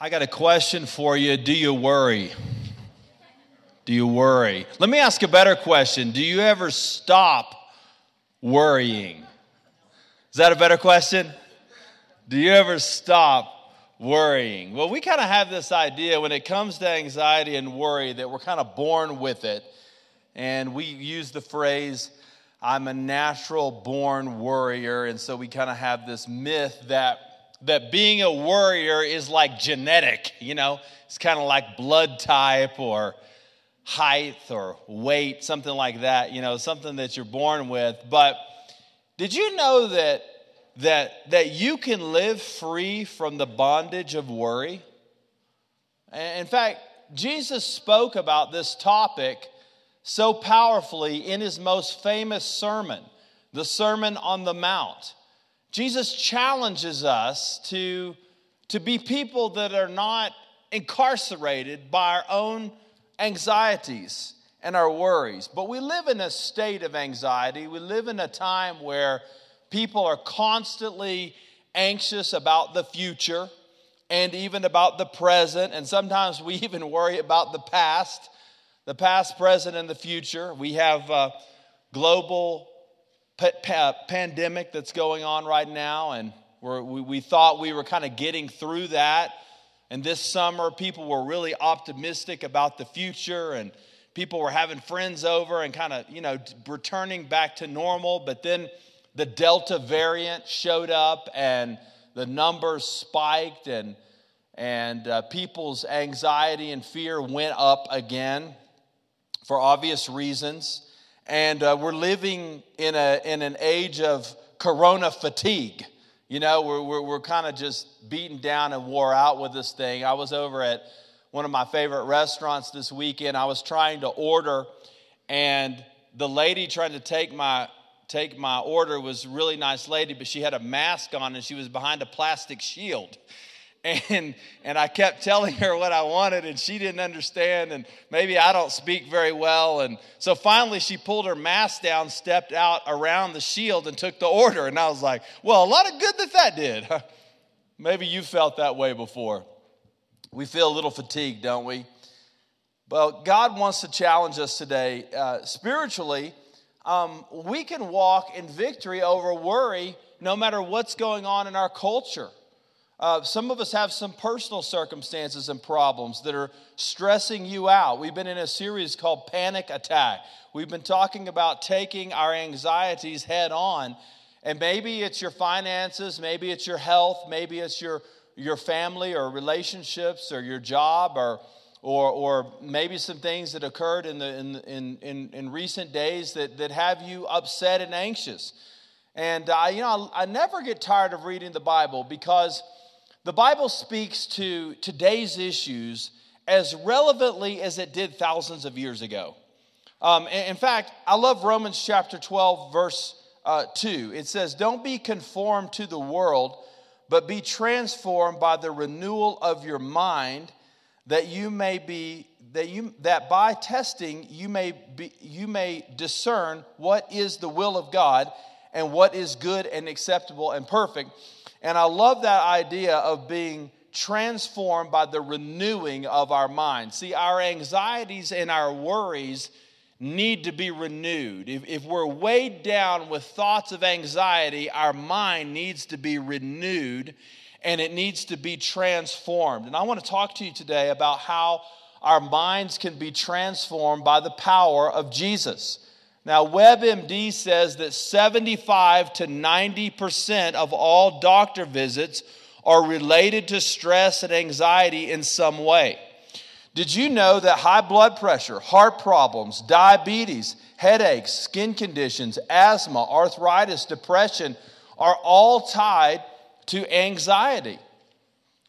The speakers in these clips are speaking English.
I got a question for you. Do you worry? Do you worry? Let me ask a better question. Do you ever stop worrying? Is that a better question? Do you ever stop worrying? Well, we kind of have this idea when it comes to anxiety and worry that we're kind of born with it. And we use the phrase, I'm a natural born worrier. And so we kind of have this myth that that being a warrior is like genetic, you know, it's kind of like blood type or height or weight, something like that, you know, something that you're born with. But did you know that that that you can live free from the bondage of worry? In fact, Jesus spoke about this topic so powerfully in his most famous sermon, the Sermon on the Mount. Jesus challenges us to, to be people that are not incarcerated by our own anxieties and our worries. But we live in a state of anxiety. We live in a time where people are constantly anxious about the future and even about the present. And sometimes we even worry about the past, the past, present, and the future. We have uh, global pandemic that's going on right now, and we we, thought we were kind of getting through that. And this summer, people were really optimistic about the future, and people were having friends over and kind of, you know, returning back to normal. But then the Delta variant showed up, and the numbers spiked, and and uh, people's anxiety and fear went up again for obvious reasons. And uh, we're living in, a, in an age of corona fatigue. You know, we're, we're, we're kind of just beaten down and wore out with this thing. I was over at one of my favorite restaurants this weekend. I was trying to order, and the lady trying to take my take my order was a really nice lady, but she had a mask on and she was behind a plastic shield and and I kept telling her what I wanted and she didn't understand and maybe I don't speak very well. And so finally she pulled her mask down stepped out around the shield and took the order. And I was like well a lot of good that that did. Maybe you felt that way before. We feel a little fatigued don't we? Well God wants to challenge us today uh, spiritually. Um, we can walk in victory over worry no matter what's going on in our culture uh, some of us have some personal circumstances and problems that are stressing you out. We've been in a series called Panic Attack. We've been talking about taking our anxieties head on. And maybe it's your finances, maybe it's your health, maybe it's your, your family or relationships or your job or, or, or maybe some things that occurred in, the, in, in, in, in recent days that, that have you upset and anxious. And, uh, you know, I, I never get tired of reading the Bible because – the Bible speaks to today's issues as relevantly as it did thousands of years ago. Um, in fact, I love Romans chapter 12, verse uh, 2. It says, Don't be conformed to the world, but be transformed by the renewal of your mind, that you may be that you that by testing you may be you may discern what is the will of God and what is good and acceptable and perfect. And I love that idea of being transformed by the renewing of our mind. See, our anxieties and our worries need to be renewed. If, if we're weighed down with thoughts of anxiety, our mind needs to be renewed and it needs to be transformed. And I want to talk to you today about how our minds can be transformed by the power of Jesus. Now, WebMD says that 75 to 90% of all doctor visits are related to stress and anxiety in some way. Did you know that high blood pressure, heart problems, diabetes, headaches, skin conditions, asthma, arthritis, depression are all tied to anxiety?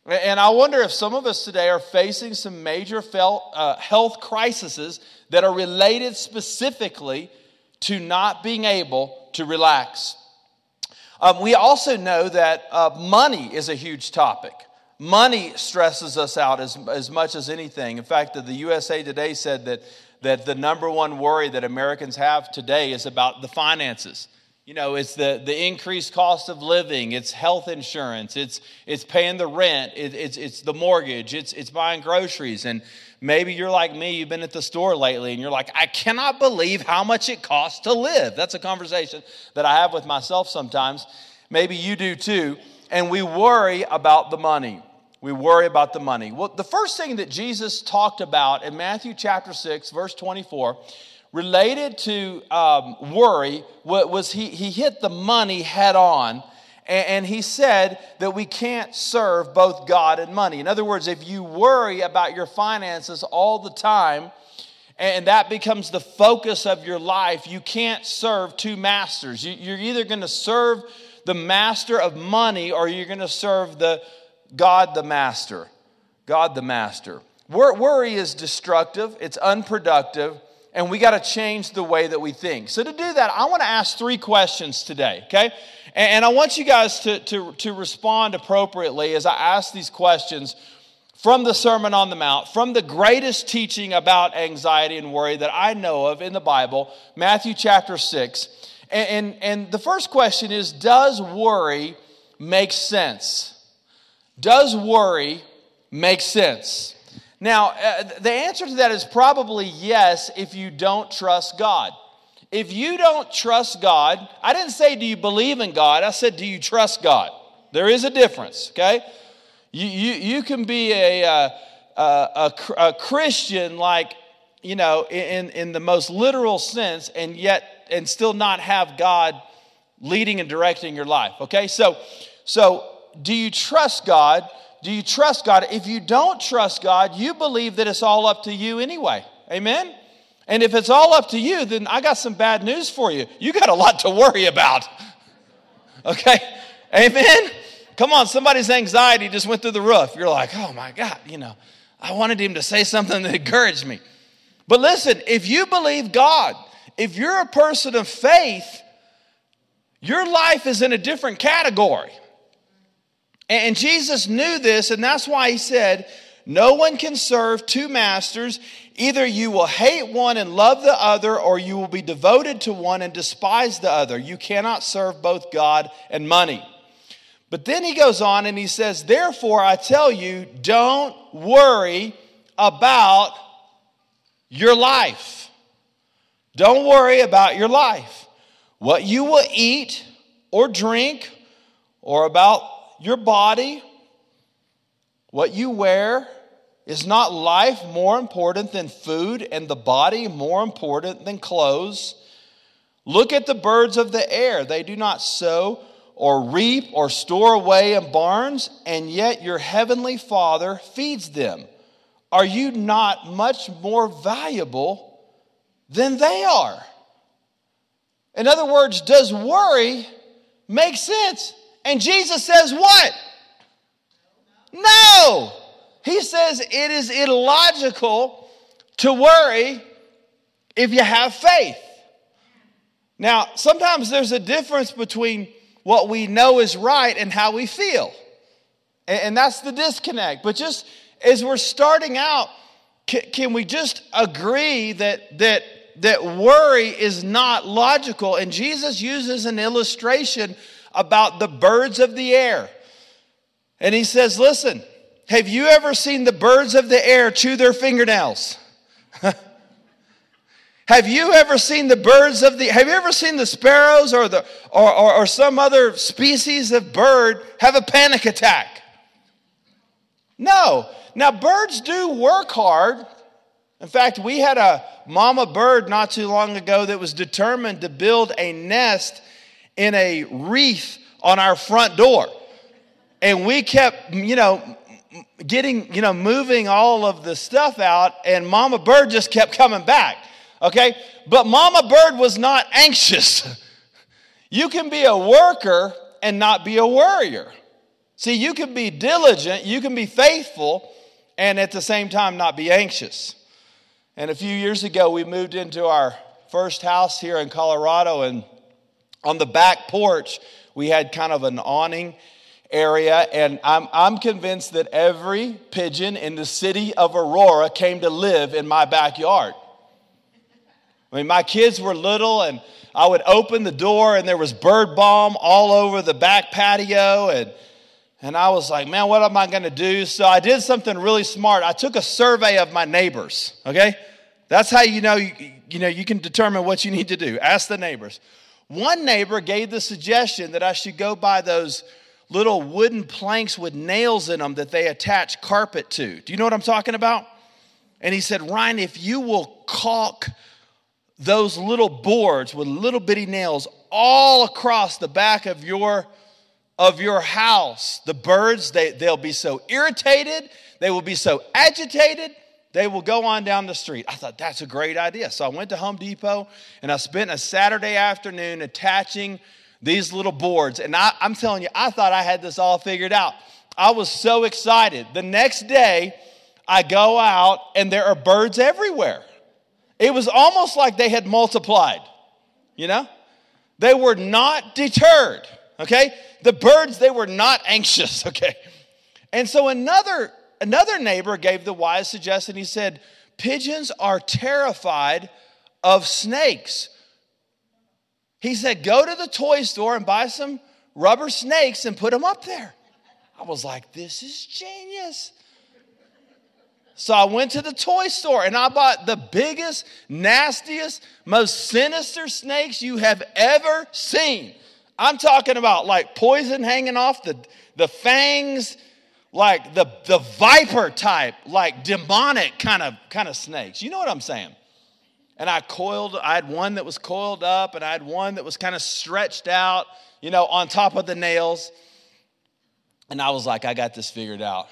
And I wonder if some of us today are facing some major uh, health crises that are related specifically to not being able to relax. Um, we also know that uh, money is a huge topic. Money stresses us out as, as much as anything. In fact, the USA Today said that, that the number one worry that Americans have today is about the finances. you know, it's the, the increased cost of living, it's health insurance, it's, it's paying the rent, it, it's, it's the mortgage, it's, it's buying groceries. And maybe you're like me, you've been at the store lately and you're like, I cannot believe how much it costs to live. That's a conversation that I have with myself sometimes. Maybe you do too. And we worry about the money. We worry about the money. Well, the first thing that Jesus talked about in Matthew chapter 6, verse 24, related to um, worry was he, he hit the money head on and he said that we can't serve both God and money. In other words, if you worry about your finances all the time, and that becomes the focus of your life, you can't serve two masters. You're either going to serve the master of money or you're going to serve the God the master. God the master. Worry is destructive, it's unproductive, and we got to change the way that we think. So, to do that, I want to ask three questions today, okay? And, I want you guys to, to, to respond appropriately as I ask these questions from the Sermon on the Mount, from the greatest teaching about anxiety and worry that I know of in the Bible, Matthew chapter 6. And, and, and the first question is Does worry make sense? Does worry make sense? Now, uh, the answer to that is probably yes if you don't trust God. If you don't trust God, I didn't say, do you believe in God? I said, do you trust God? There is a difference, okay? You, you, you can be a, uh, a, a, a Christian, like, you know, in, in the most literal sense, and yet, and still not have God leading and directing your life, okay? So, so do you trust God? Do you trust God? If you don't trust God, you believe that it's all up to you anyway. Amen? And if it's all up to you, then I got some bad news for you. You got a lot to worry about. Okay? Amen? Come on, somebody's anxiety just went through the roof. You're like, oh my God, you know, I wanted him to say something that encouraged me. But listen, if you believe God, if you're a person of faith, your life is in a different category. And Jesus knew this, and that's why he said, No one can serve two masters. Either you will hate one and love the other, or you will be devoted to one and despise the other. You cannot serve both God and money. But then he goes on and he says, Therefore, I tell you, don't worry about your life. Don't worry about your life. What you will eat or drink, or about your body, what you wear, is not life more important than food and the body more important than clothes? Look at the birds of the air. They do not sow or reap or store away in barns, and yet your heavenly Father feeds them. Are you not much more valuable than they are? In other words, does worry make sense? And Jesus says, What? No. He says it is illogical to worry if you have faith. Now, sometimes there's a difference between what we know is right and how we feel. And that's the disconnect. But just as we're starting out, can we just agree that, that, that worry is not logical? And Jesus uses an illustration about the birds of the air. And he says, Listen, have you ever seen the birds of the air chew their fingernails? have you ever seen the birds of the have you ever seen the sparrows or the or, or, or some other species of bird have a panic attack? No. Now birds do work hard. In fact, we had a mama bird not too long ago that was determined to build a nest in a wreath on our front door. And we kept, you know, getting, you know, moving all of the stuff out, and Mama Bird just kept coming back. Okay? But Mama Bird was not anxious. you can be a worker and not be a worrier. See, you can be diligent, you can be faithful, and at the same time not be anxious. And a few years ago, we moved into our first house here in Colorado, and on the back porch, we had kind of an awning area, and I'm, I'm convinced that every pigeon in the city of Aurora came to live in my backyard. I mean, my kids were little, and I would open the door, and there was bird bomb all over the back patio, and and I was like, man, what am I going to do? So I did something really smart. I took a survey of my neighbors. Okay, that's how you know you, you know you can determine what you need to do. Ask the neighbors. One neighbor gave the suggestion that I should go buy those little wooden planks with nails in them that they attach carpet to. Do you know what I'm talking about? And he said, Ryan, if you will caulk those little boards with little bitty nails all across the back of your of your house, the birds, they, they'll be so irritated, they will be so agitated, they will go on down the street. I thought that's a great idea. So I went to Home Depot and I spent a Saturday afternoon attaching these little boards. And I, I'm telling you, I thought I had this all figured out. I was so excited. The next day, I go out and there are birds everywhere. It was almost like they had multiplied, you know? They were not deterred, okay? The birds, they were not anxious, okay? And so another another neighbor gave the wise suggestion. He said, Pigeons are terrified of snakes. He said, Go to the toy store and buy some rubber snakes and put them up there. I was like, This is genius. So I went to the toy store and I bought the biggest, nastiest, most sinister snakes you have ever seen. I'm talking about like poison hanging off the, the fangs, like the, the viper type, like demonic kind of kind of snakes. You know what I'm saying? And I coiled, I had one that was coiled up, and I had one that was kind of stretched out, you know, on top of the nails. And I was like, I got this figured out.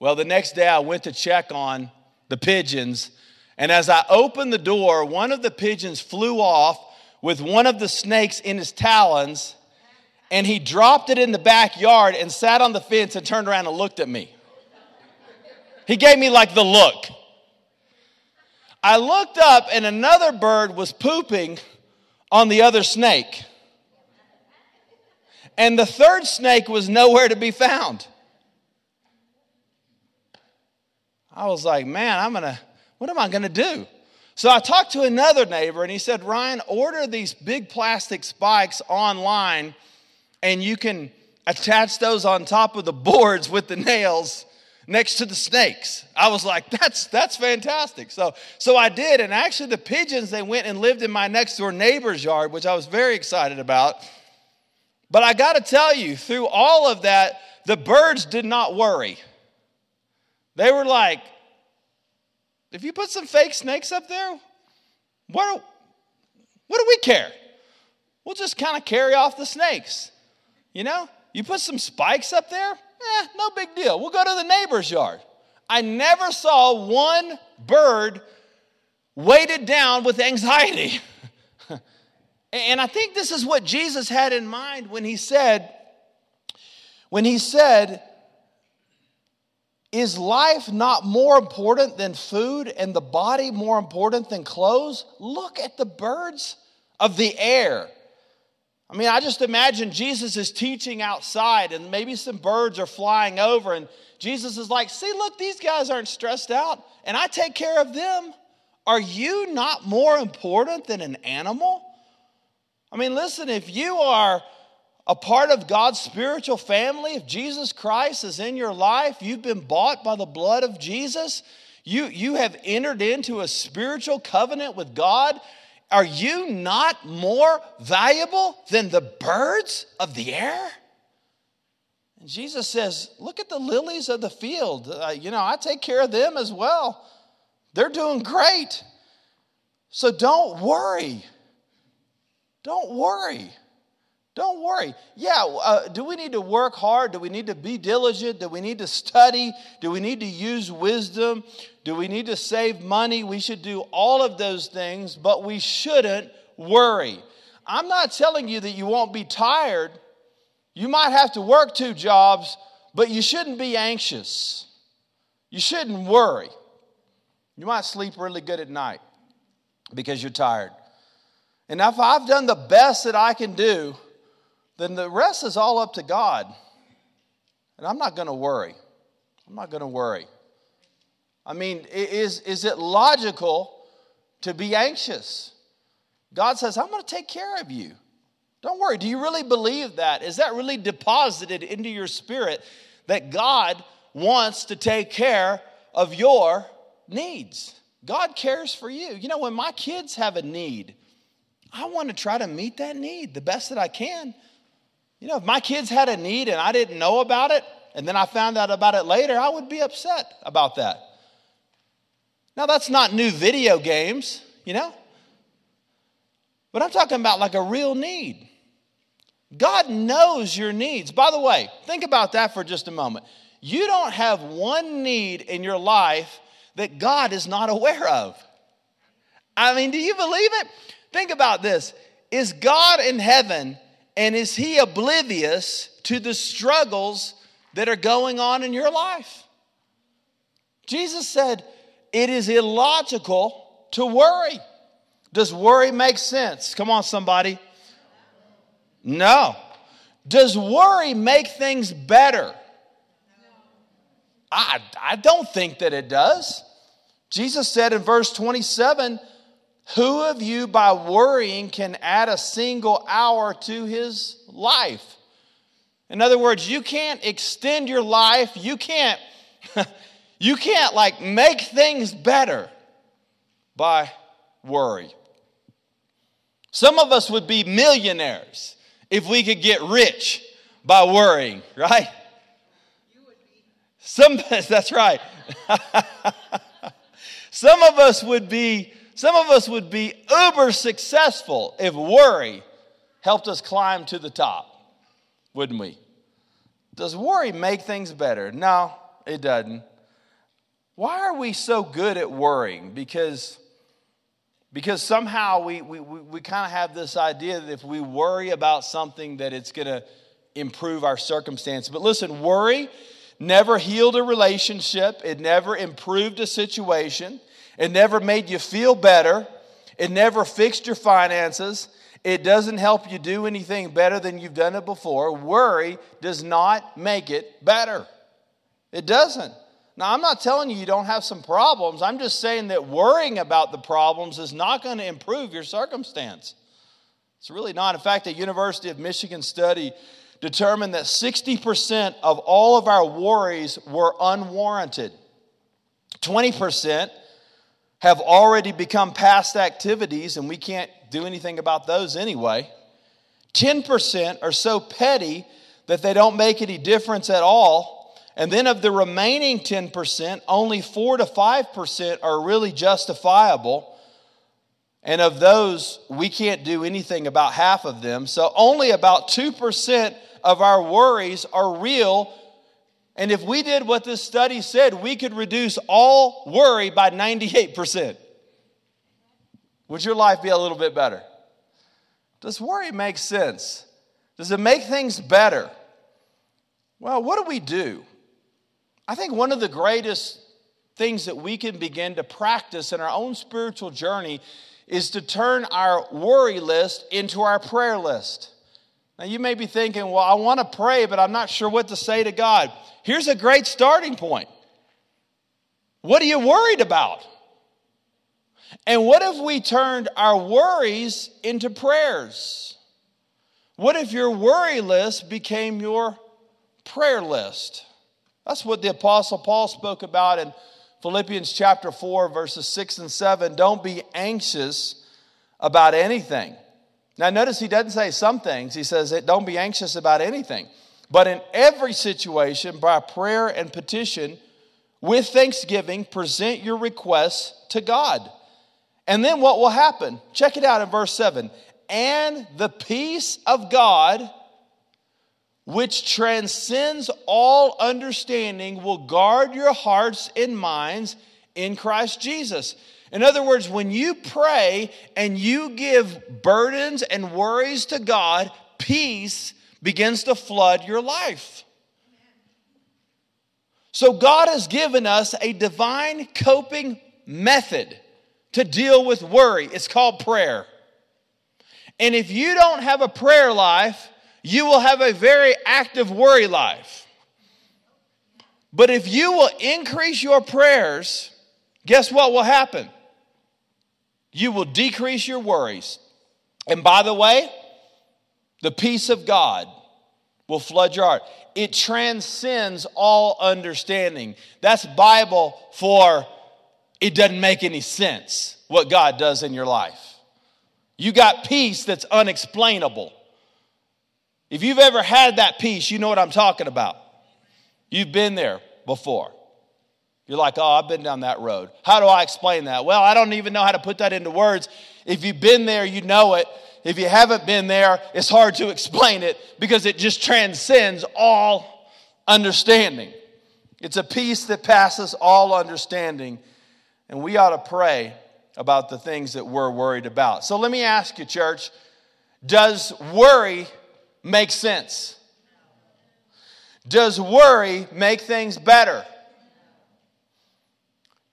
Well, the next day I went to check on the pigeons, and as I opened the door, one of the pigeons flew off with one of the snakes in his talons and he dropped it in the backyard and sat on the fence and turned around and looked at me. He gave me like the look. I looked up and another bird was pooping on the other snake. And the third snake was nowhere to be found. I was like, man, I'm gonna, what am I gonna do? So I talked to another neighbor and he said, Ryan, order these big plastic spikes online and you can attach those on top of the boards with the nails next to the snakes. I was like, that's that's fantastic. So so I did, and actually the pigeons they went and lived in my next door neighbor's yard, which I was very excited about. But I got to tell you, through all of that, the birds did not worry. They were like, if you put some fake snakes up there, what, what do we care? We'll just kind of carry off the snakes. You know, you put some spikes up there, eh, no big deal. We'll go to the neighbor's yard. I never saw one bird weighted down with anxiety. and I think this is what Jesus had in mind when he said, when he said, is life not more important than food and the body more important than clothes? Look at the birds of the air. I mean, I just imagine Jesus is teaching outside and maybe some birds are flying over, and Jesus is like, See, look, these guys aren't stressed out, and I take care of them. Are you not more important than an animal? I mean, listen, if you are a part of God's spiritual family, if Jesus Christ is in your life, you've been bought by the blood of Jesus, you, you have entered into a spiritual covenant with God are you not more valuable than the birds of the air? And Jesus says, Look at the lilies of the field. Uh, you know, I take care of them as well. They're doing great. So don't worry. Don't worry. Don't worry. Yeah, uh, do we need to work hard? Do we need to be diligent? Do we need to study? Do we need to use wisdom? Do we need to save money? We should do all of those things, but we shouldn't worry. I'm not telling you that you won't be tired. You might have to work two jobs, but you shouldn't be anxious. You shouldn't worry. You might sleep really good at night because you're tired. And if I've done the best that I can do, then the rest is all up to God. And I'm not going to worry. I'm not going to worry. I mean, is, is it logical to be anxious. God says, I'm going to take care of you. Don't worry. Do you really believe that? Is that really deposited into your spirit that God wants to take care of your needs? God cares for you. You know, when my kids have a need, I want to try to meet that need the best that I can. You know, if my kids had a need and I didn't know about it, and then I found out about it later, I would be upset about that. Now, that's not new video games, you know? But I'm talking about like a real need. God knows your needs. By the way, think about that for just a moment. You don't have one need in your life that God is not aware of. I mean, do you believe it? Think about this. Is God in heaven and is he oblivious to the struggles that are going on in your life? Jesus said, It is illogical to worry. Does worry make sense? Come on, somebody. No. Does worry make things better? I, I don't think that it does. Jesus said in verse 27 Who of you by worrying can add a single hour to his life? In other words, you can't extend your life. You can't, you can't like make things better by worry. Some of us would be millionaires if we could get rich by worrying, right? Some that's right. some of us would be some of us would be uber successful if worry helped us climb to the top, wouldn't we? Does worry make things better? No, it doesn't. Why are we so good at worrying? Because because somehow we, we, we, kind of have this idea that if we worry about something that it's going to improve our circumstance. But listen worry never healed a relationship. It never improved a situation. It never made you feel better. It never fixed your finances. It doesn't help you do anything better than you've done it before. Worry does not make it better. It doesn't now, I'm not telling you you don't have some problems. I'm just saying that worrying about the problems is not going to improve your circumstance. It's really not. In fact, a University of Michigan study determined that 60% of all of our worries were unwarranted. 20% have already become past activities, and we can't do anything about those anyway. 10% are so petty that they don't make any difference at all and then of the remaining 10%, only 4 to 5% are really justifiable. And of those, we can't do anything about half of them. So only about 2% of our worries are real. And if we did what this study said, we could reduce all worry by 98%. Would your life be a little bit better? Does worry make sense? Does it make things better? Well, what do we do? I think one of the greatest things that we can begin to practice in our own spiritual journey is to turn our worry list into our prayer list. Now, you may be thinking, well, I want to pray, but I'm not sure what to say to God. Here's a great starting point. What are you worried about? And what if we turned our worries into prayers? What if your worry list became your prayer list? That's what the Apostle Paul spoke about in Philippians chapter 4, verses 6 and 7. Don't be anxious about anything. Now, notice he doesn't say some things, he says, don't be anxious about anything. But in every situation, by prayer and petition, with thanksgiving, present your requests to God. And then what will happen? Check it out in verse 7. And the peace of God, which transcends all understanding, will guard your hearts and minds in Christ Jesus. In other words, when you pray and you give burdens and worries to God, peace begins to flood your life. So, God has given us a divine coping method to deal with worry. It's called prayer. And if you don't have a prayer life, you will have a very active worry life. But if you will increase your prayers, guess what will happen? you will decrease your worries. And by the way, the peace of God will flood your heart. It transcends all understanding. That's Bible for it doesn't make any sense what God does in your life. You got peace that's unexplainable. If you've ever had that peace, you know what I'm talking about. You've been there before. You're like, oh, I've been down that road. How do I explain that? Well, I don't even know how to put that into words. If you've been there, you know it. If you haven't been there, it's hard to explain it because it just transcends all understanding. It's a peace that passes all understanding. And we ought to pray about the things that we're worried about. So let me ask you, church does worry make sense? Does worry make things better?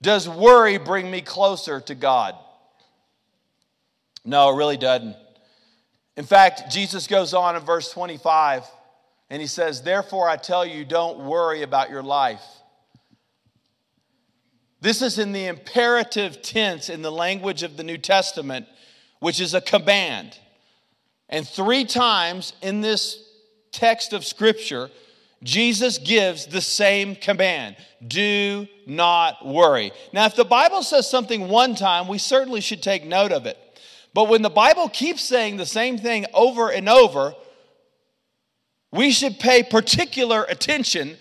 Does worry bring me closer to God? No, it really doesn't. In fact, Jesus goes on in verse 25 and he says, Therefore, I tell you, don't worry about your life. This is in the imperative tense in the language of the New Testament, which is a command. And three times in this text of Scripture, Jesus gives the same command do not worry. Now, if the Bible says something one time, we certainly should take note of it. But when the Bible keeps saying the same thing over and over, we should pay particular attention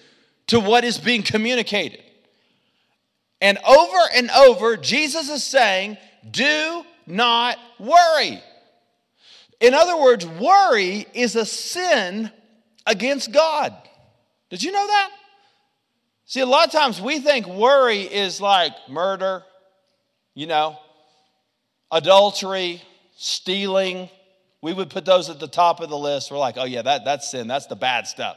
to what is being communicated. And over and over, Jesus is saying, Do not worry. In other words, worry is a sin against God. Did you know that? See, a lot of times we think worry is like murder, you know, adultery, stealing. We would put those at the top of the list. We're like, oh, yeah, that, that's sin. That's the bad stuff.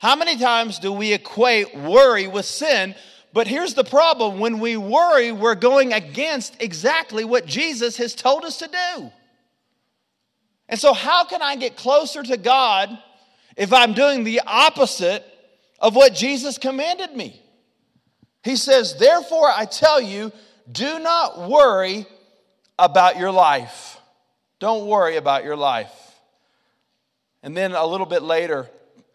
How many times do we equate worry with sin? But here's the problem when we worry, we're going against exactly what Jesus has told us to do. And so, how can I get closer to God if I'm doing the opposite of what Jesus commanded me? He says, Therefore, I tell you, do not worry about your life. Don't worry about your life. And then a little bit later,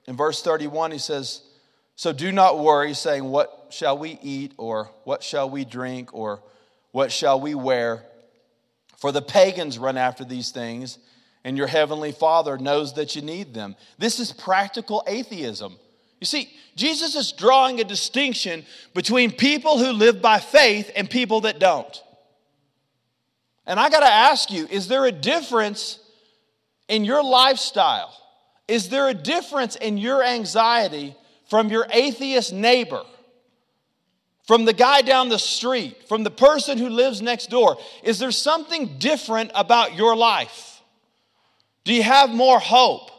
in verse 31, he says, So do not worry, saying, What shall we eat, or what shall we drink, or what shall we wear? For the pagans run after these things, and your heavenly Father knows that you need them. This is practical atheism. You see, Jesus is drawing a distinction between people who live by faith and people that don't. And I got to ask you is there a difference in your lifestyle? Is there a difference in your anxiety from your atheist neighbor? From the guy down the street, from the person who lives next door? Is there something different about your life? Do you have more hope?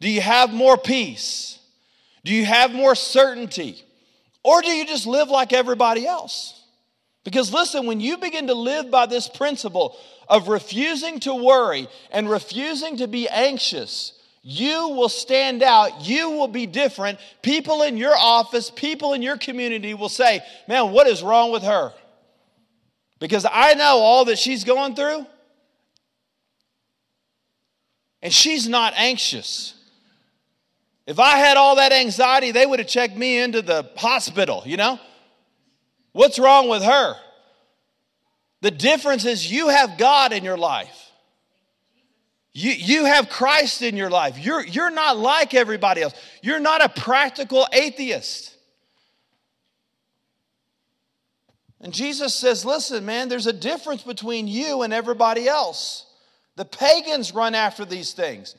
Do you have more peace? Do you have more certainty? Or do you just live like everybody else? Because listen, when you begin to live by this principle of refusing to worry and refusing to be anxious, you will stand out. You will be different. People in your office, people in your community will say, Man, what is wrong with her? Because I know all that she's going through, and she's not anxious. If I had all that anxiety, they would have checked me into the hospital, you know? What's wrong with her? The difference is you have God in your life. You, you have Christ in your life. You're, you're not like everybody else. You're not a practical atheist. And Jesus says, listen, man, there's a difference between you and everybody else. The pagans run after these things.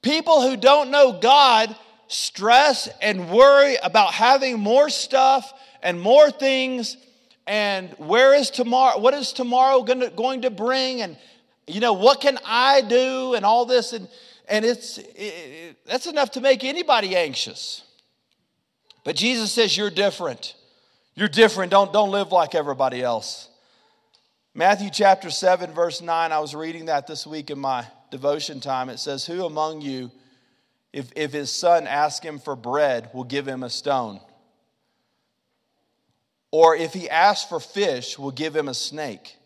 People who don't know God stress and worry about having more stuff and more things and where is tomorrow what is tomorrow going to, going to bring and you know what can i do and all this and and it's it, it, that's enough to make anybody anxious. But jesus says you're different. You're different. Don't don't live like everybody else matthew chapter 7 verse 9 i was reading that this week in my devotion time it says who among you if, if his son asks him for bread will give him a stone or if he asks for fish, we'll give him a snake.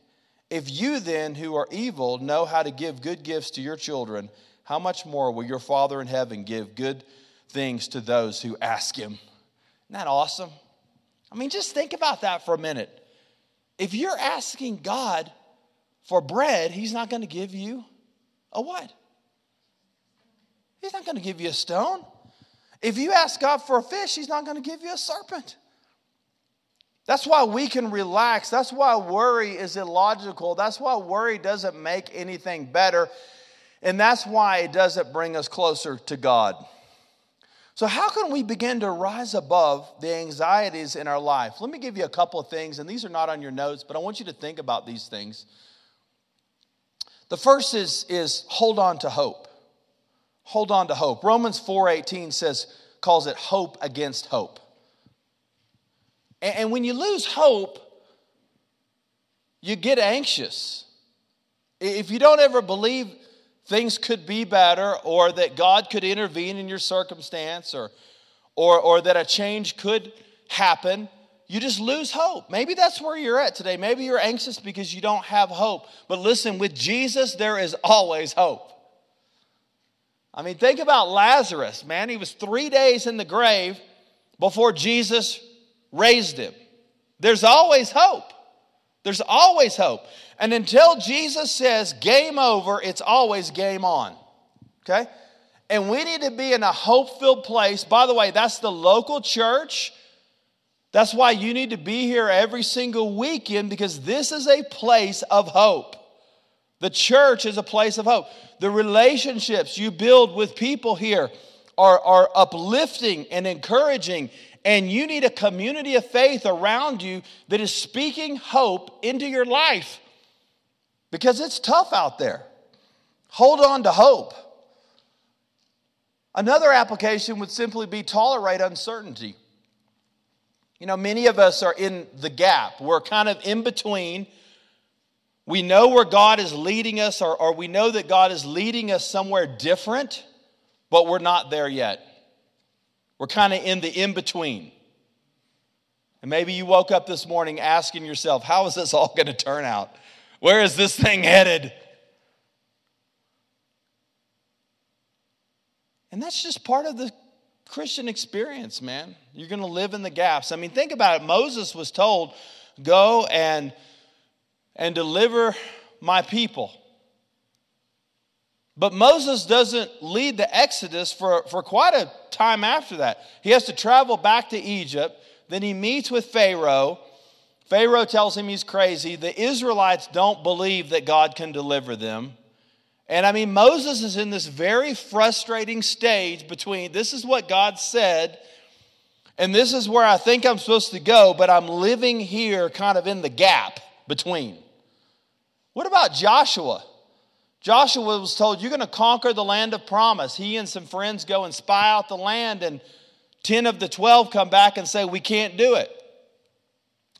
If you then, who are evil, know how to give good gifts to your children, how much more will your Father in heaven give good things to those who ask him? Isn't that awesome? I mean, just think about that for a minute. If you're asking God for bread, He's not going to give you a what? He's not going to give you a stone. If you ask God for a fish, He's not going to give you a serpent. That's why we can relax. That's why worry is illogical. That's why worry doesn't make anything better. And that's why it doesn't bring us closer to God. So, how can we begin to rise above the anxieties in our life? Let me give you a couple of things, and these are not on your notes, but I want you to think about these things. The first is, is hold on to hope. Hold on to hope. Romans 4:18 says, calls it hope against hope. And when you lose hope, you get anxious. If you don't ever believe things could be better or that God could intervene in your circumstance or, or, or that a change could happen, you just lose hope. Maybe that's where you're at today. Maybe you're anxious because you don't have hope. But listen, with Jesus, there is always hope. I mean, think about Lazarus, man. He was three days in the grave before Jesus raised him. There's always hope. There's always hope. And until Jesus says game over, it's always game on. Okay? And we need to be in a hope filled place. By the way, that's the local church. That's why you need to be here every single weekend because this is a place of hope. The church is a place of hope. The relationships you build with people here are, are uplifting and encouraging and you need a community of faith around you that is speaking hope into your life because it's tough out there. Hold on to hope. Another application would simply be tolerate uncertainty. You know, many of us are in the gap. We're kind of in between. We know where God is leading us, or, or we know that God is leading us somewhere different, but we're not there yet. We're kind of in the in between. And maybe you woke up this morning asking yourself, how is this all going to turn out? Where is this thing headed? And that's just part of the Christian experience, man. You're going to live in the gaps. I mean, think about it. Moses was told, go and, and deliver my people. But Moses doesn't lead the Exodus for, for quite a time after that. He has to travel back to Egypt. Then he meets with Pharaoh. Pharaoh tells him he's crazy. The Israelites don't believe that God can deliver them. And I mean, Moses is in this very frustrating stage between this is what God said, and this is where I think I'm supposed to go, but I'm living here kind of in the gap between. What about Joshua? Joshua was told, You're going to conquer the land of promise. He and some friends go and spy out the land, and 10 of the 12 come back and say, We can't do it.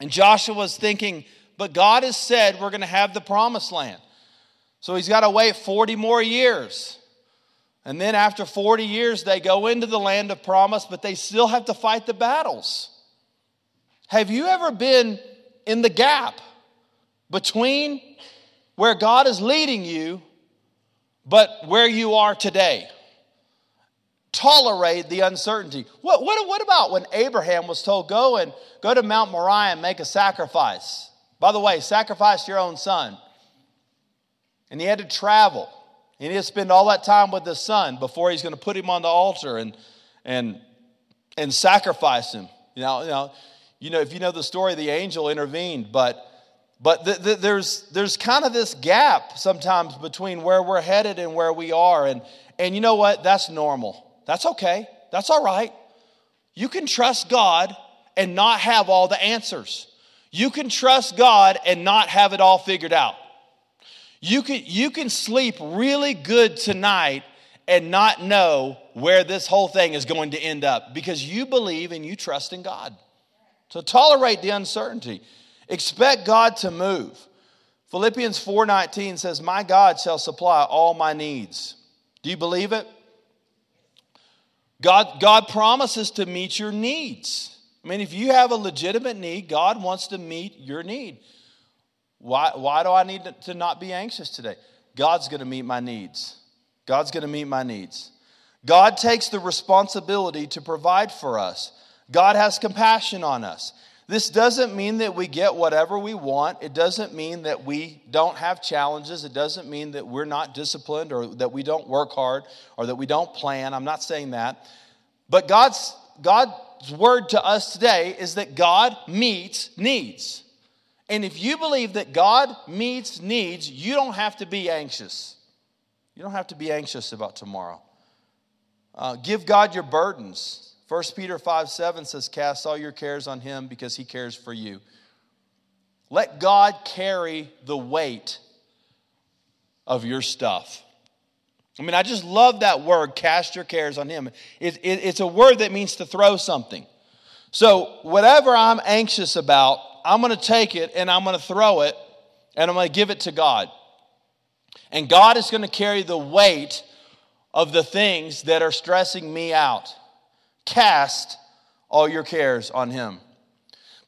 And Joshua's thinking, But God has said we're going to have the promised land. So he's got to wait 40 more years. And then after 40 years, they go into the land of promise, but they still have to fight the battles. Have you ever been in the gap between where God is leading you but where you are today. Tolerate the uncertainty. What, what, what about when Abraham was told, go and go to Mount Moriah and make a sacrifice? By the way, sacrifice your own son. And he had to travel. And he had to spend all that time with his son before he's going to put him on the altar and, and, and sacrifice him. You know, you know, you know, if you know the story, the angel intervened, but but the, the, there's, there's kind of this gap sometimes between where we're headed and where we are. And, and you know what? That's normal. That's okay. That's all right. You can trust God and not have all the answers. You can trust God and not have it all figured out. You can, you can sleep really good tonight and not know where this whole thing is going to end up because you believe and you trust in God. So tolerate the uncertainty. Expect God to move. Philippians 4:19 says, "My God shall supply all my needs." Do you believe it? God, God promises to meet your needs. I mean, if you have a legitimate need, God wants to meet your need. Why, why do I need to not be anxious today? God's going to meet my needs. God's going to meet my needs. God takes the responsibility to provide for us. God has compassion on us. This doesn't mean that we get whatever we want. It doesn't mean that we don't have challenges. It doesn't mean that we're not disciplined or that we don't work hard or that we don't plan. I'm not saying that. But God's, God's word to us today is that God meets needs. And if you believe that God meets needs, you don't have to be anxious. You don't have to be anxious about tomorrow. Uh, give God your burdens. 1 Peter 5 7 says, Cast all your cares on him because he cares for you. Let God carry the weight of your stuff. I mean, I just love that word, cast your cares on him. It, it, it's a word that means to throw something. So, whatever I'm anxious about, I'm going to take it and I'm going to throw it and I'm going to give it to God. And God is going to carry the weight of the things that are stressing me out. Cast all your cares on him.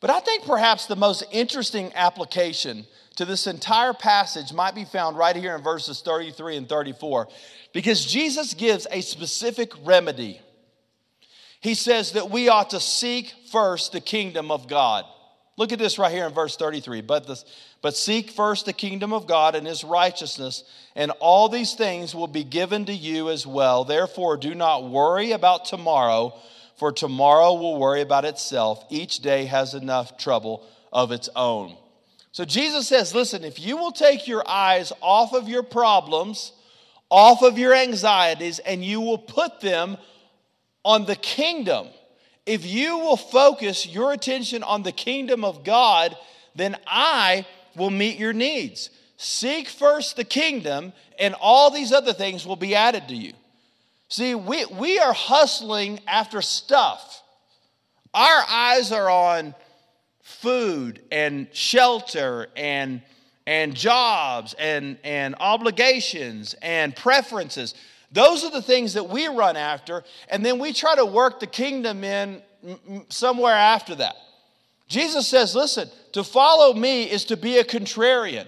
But I think perhaps the most interesting application to this entire passage might be found right here in verses 33 and 34 because Jesus gives a specific remedy. He says that we ought to seek first the kingdom of God. Look at this right here in verse 33. But, the, but seek first the kingdom of God and his righteousness, and all these things will be given to you as well. Therefore, do not worry about tomorrow, for tomorrow will worry about itself. Each day has enough trouble of its own. So Jesus says, listen, if you will take your eyes off of your problems, off of your anxieties, and you will put them on the kingdom if you will focus your attention on the kingdom of God, then I will meet your needs. Seek first the kingdom, and all these other things will be added to you. See, we, we are hustling after stuff. Our eyes are on food and shelter and, and jobs and, and obligations and preferences. Those are the things that we run after, and then we try to work the kingdom in somewhere after that. Jesus says, listen, to follow me is to be a contrarian.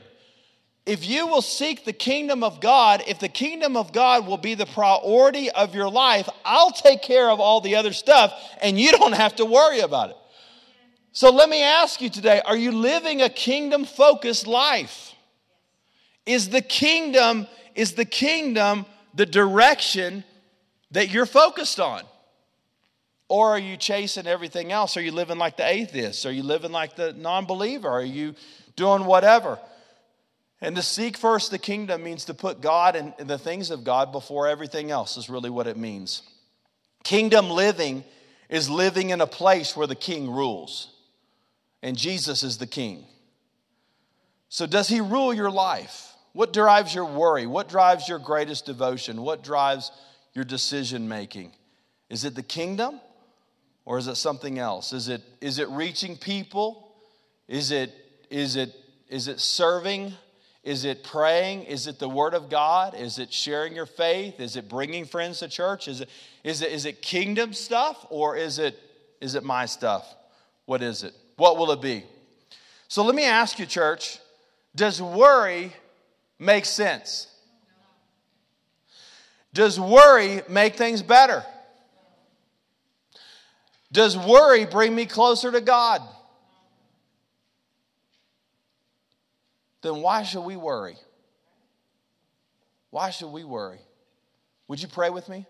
If you will seek the kingdom of God, if the kingdom of God will be the priority of your life, I'll take care of all the other stuff and you don't have to worry about it. So let me ask you today are you living a kingdom focused life? Is the kingdom is the kingdom the direction that you're focused on? Or are you chasing everything else? Are you living like the atheist? Are you living like the non believer? Are you doing whatever? And to seek first the kingdom means to put God and the things of God before everything else, is really what it means. Kingdom living is living in a place where the king rules, and Jesus is the king. So, does he rule your life? What drives your worry? What drives your greatest devotion? What drives your decision making? Is it the kingdom or is it something else? Is it, is it reaching people? Is it, is, it, is it serving? Is it praying? Is it the Word of God? Is it sharing your faith? Is it bringing friends to church? Is it, is it, is it kingdom stuff or is it, is it my stuff? What is it? What will it be? So let me ask you, church does worry make sense? Does worry make things better? Does worry bring me closer to God? Then why should we worry? Why should we worry? Would you pray with me?